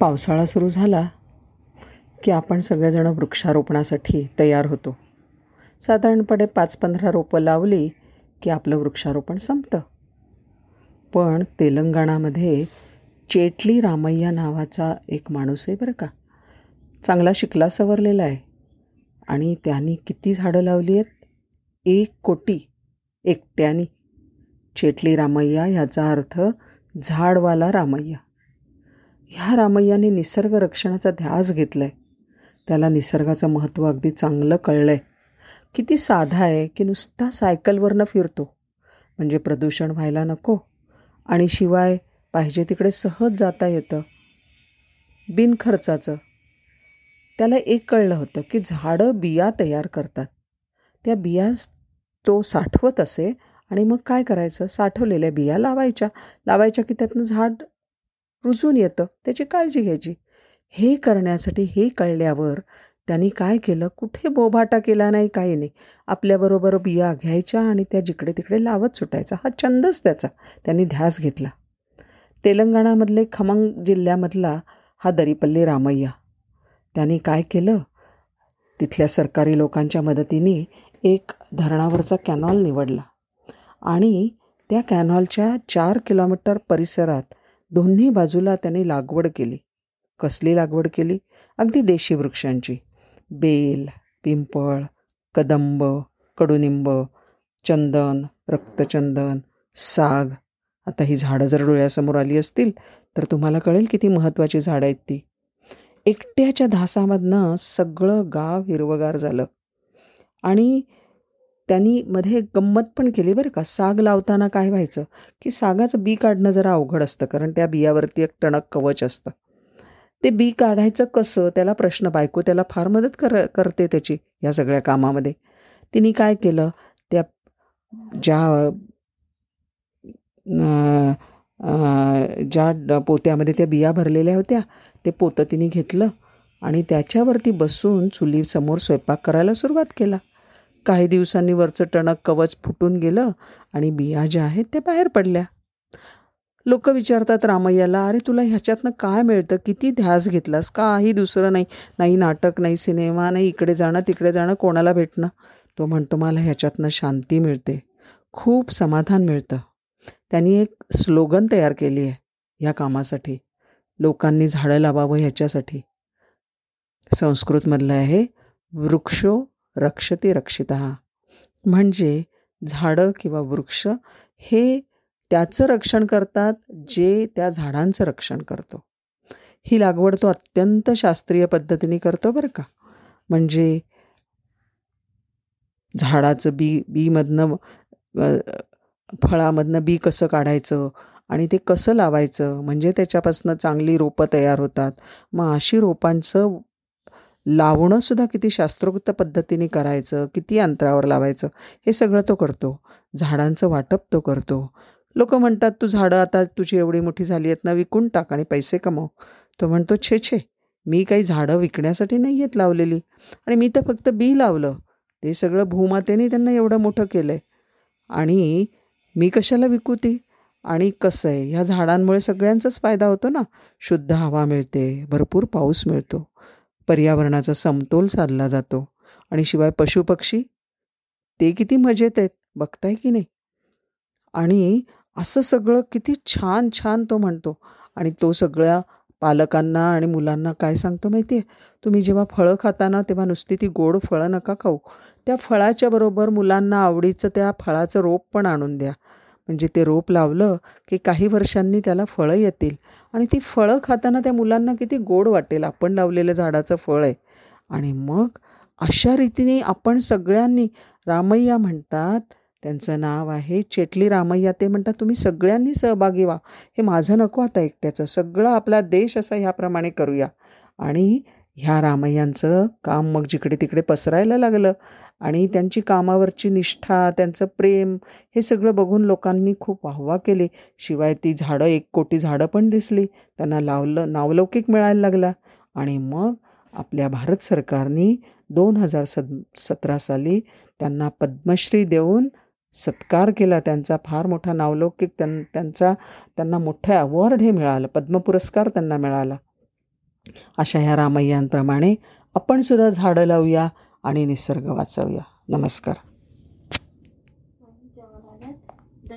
पावसाळा सुरू झाला की आपण सगळेजणं वृक्षारोपणासाठी तयार होतो. साधारणपणे पाच पंधरा रोपं लावली की आपलं वृक्षारोपण संपतं. पण तेलंगणामध्ये चेटली रामय्या नावाचा एक माणूस आहे बरं का. चांगला शिकला सवरलेला आहे. आणि त्यांनी किती झाडं लावली आहेत? एक कोटी. एकट्यानी. चेटली रामय्या ह्याचा अर्थ झाडवाला रामय्या. ह्या रामय्याने निसर्ग रक्षणाचा ध्यास घेतला आहे त्याला निसर्गाचं महत्त्व अगदी चांगलं कळलं आहे किती साधा आहे की नुसता सायकलवरनं फिरतो. म्हणजे प्रदूषण व्हायला नको. आणि शिवाय पाहिजे तिकडे सहज जाता येतं. बिनखर्चाचं. त्याला एक कळलं होतं की झाडं बिया तयार करतात. त्या बिया तो साठवत असे आणि मग काय करायचं? साठवलेल्या बिया लावायच्या. लावायच्या की त्यातनं झाड रुजून येतं. त्याची काळजी घ्यायची. हे करण्यासाठी हे कळल्यावर त्यांनी काय केलं? कुठे बोभाटा केला नाही काही नाही. आपल्याबरोबर बिया घ्यायच्या आणि त्या जिकडे तिकडे लावत सुटायचा. हा छंदच त्याचा. त्यांनी ध्यास घेतला. तेलंगणामधले खमंग जिल्ह्यामधला हा दरीपल्ली रामय्या. त्यांनी काय केलं? तिथल्या सरकारी लोकांच्या मदतीने एक धरणावरचा कॅनॉल निवडला. आणि त्या कॅनॉलच्या चार किलोमीटर परिसरात दोन्ही बाजूला त्याने लागवड केली. कसली लागवड केली? अगदी देशी वृक्षांची. बेल पिंपळ कदंब कडुनिंब चंदन रक्तचंदन साग. आता ही झाडं जर डोळ्यासमोर आली असतील तर तुम्हाला कळेल किती महत्त्वाची झाडं आहेत ती. एकट्याच्या धासामधनं सगळं गाव हिरवगार झालं. आणि त्यांनी मध्ये गंमत पण केली बरं का. साग लावताना काय व्हायचं की सागाचं बी काढणं जरा अवघड असतं कारण त्या बियावरती एक टणक कवच असतं. ते बी काढायचं कसं त्याला प्रश्न बायको त्याला फार मदत कर करते त्याची या सगळ्या कामामध्ये. तिने काय केलं त्या ज्या ज्या पोत्यामध्ये त्या बिया भरलेल्या होत्या ते पोतं तिने घेतलं आणि त्याच्यावरती बसून चुलीसमोर स्वयंपाक करायला सुरुवात केला. काही दिवसांनी वरचं टणक कवच फुटून गेलं आणि बिया ज्या आहेत त्या बाहेर पडल्या. लोक विचारतात रामय्याला अरे तुला ह्याच्यातनं काय मिळतं? किती ध्यास घेतलास? काही दुसरं नाही. नाही नाटक नाही सिनेमा नाही इकडे जाणं तिकडे जाणं कोणाला भेटणं? तो म्हणतो मला ह्याच्यातनं शांती मिळते. खूप समाधान मिळतं. त्यांनी एक स्लोगन तयार केली आहे ह्या कामासाठी. लोकांनी झाडं लावावं ह्याच्यासाठी. संस्कृतमधलं आहे वृक्षो रक्षते रक्षित. म्हणजे झाडं किंवा वृक्ष हे त्याचं रक्षण करतात जे त्या झाडांचं रक्षण करतो. ही लागवड तो अत्यंत शास्त्रीय पद्धतीने करतो बरं का. म्हणजे झाडाचं बी बीमधनं फळामधनं बी कसं काढायचं आणि ते कसं लावायचं म्हणजे त्याच्यापासून चांगली रोपं तयार होतात. मग अशी रोपांचं लावणंसुद्धा किती शास्त्रोक्त पद्धतीने करायचं किती अंतरावर लावायचं हे सगळं तो करतो. झाडांचं वाटप तो करतो. लोक म्हणतात तू झाडं आता तुझी एवढी मोठी झाली आहेत ना विकून टाक आणि पैसे कमव. तो म्हणतो छे छे मी काही झाडं विकण्यासाठी नाही आहेत लावलेली आणि मी तर फक्त बी लावलं. ते सगळं भूमातेने त्यांना एवढं मोठं केलं आहे आणि मी कशाला विकू ती? आणि कसं आहे? ह्या झाडांमुळे सगळ्यांचाच फायदा होतो ना. शुद्ध हवा मिळते भरपूर पाऊस मिळतो. पर्यावरणाचा समतोल साधला जातो. आणि शिवाय पशुपक्षी ते किती मजेत आहेत बघताय की नाही? आणि असं सगळं किती छान छान तो म्हणतो. आणि तो सगळ्या पालकांना आणि मुलांना काय सांगतो माहिती आहे तुम्ही जेव्हा फळं खाताना तेव्हा नुसती ती गोड फळं नका खाऊ. त्या फळाच्या बरोबर मुलांना आवडीचं त्या फळाचं रोप पण आणून द्या. म्हणजे ते रोप लावलं की काही वर्षांनी त्याला फळं येतील. आणि ती फळं खाताना त्या मुलांना किती गोड वाटेल. आपण लावलेलं झाडाचं फळ आहे. आणि मग अशा रीतीने आपण सगळ्यांनी रामय्या म्हणतात त्यांचं नाव आहे चेटली रामय्या. ते म्हणतात तुम्ही सगळ्यांनी सहभागी व्हा. हे माझं नको आता एकट्याचं. सगळं आपला देश असा ह्याप्रमाणे करूया. आणि ह्या रामय्यांचं काम मग जिकडे तिकडे पसरायला लागलं. आणि त्यांची कामावरची निष्ठा त्यांचं प्रेम हे सगळं बघून लोकांनी खूप वाहवा केली. शिवाय ती झाडं एक कोटी झाडं पण दिसली. त्यांना लावलं नावलौकिक मिळायला लागला. आणि मग आपल्या भारत सरकारने दोन हजार सद सतरा साली त्यांना पद्मश्री देऊन सत्कार केला. त्यांचा फार मोठा नावलौकिक त्यां त्यांचा त्यांना मोठं अवॉर्ड हे मिळालं. पद्म पुरस्कार त्यांना मिळाला. अशा ह्या रामय्यांप्रमाणे आपण सुद्धा झाडं लावूया आणि निसर्ग वाचवूया. नमस्कार.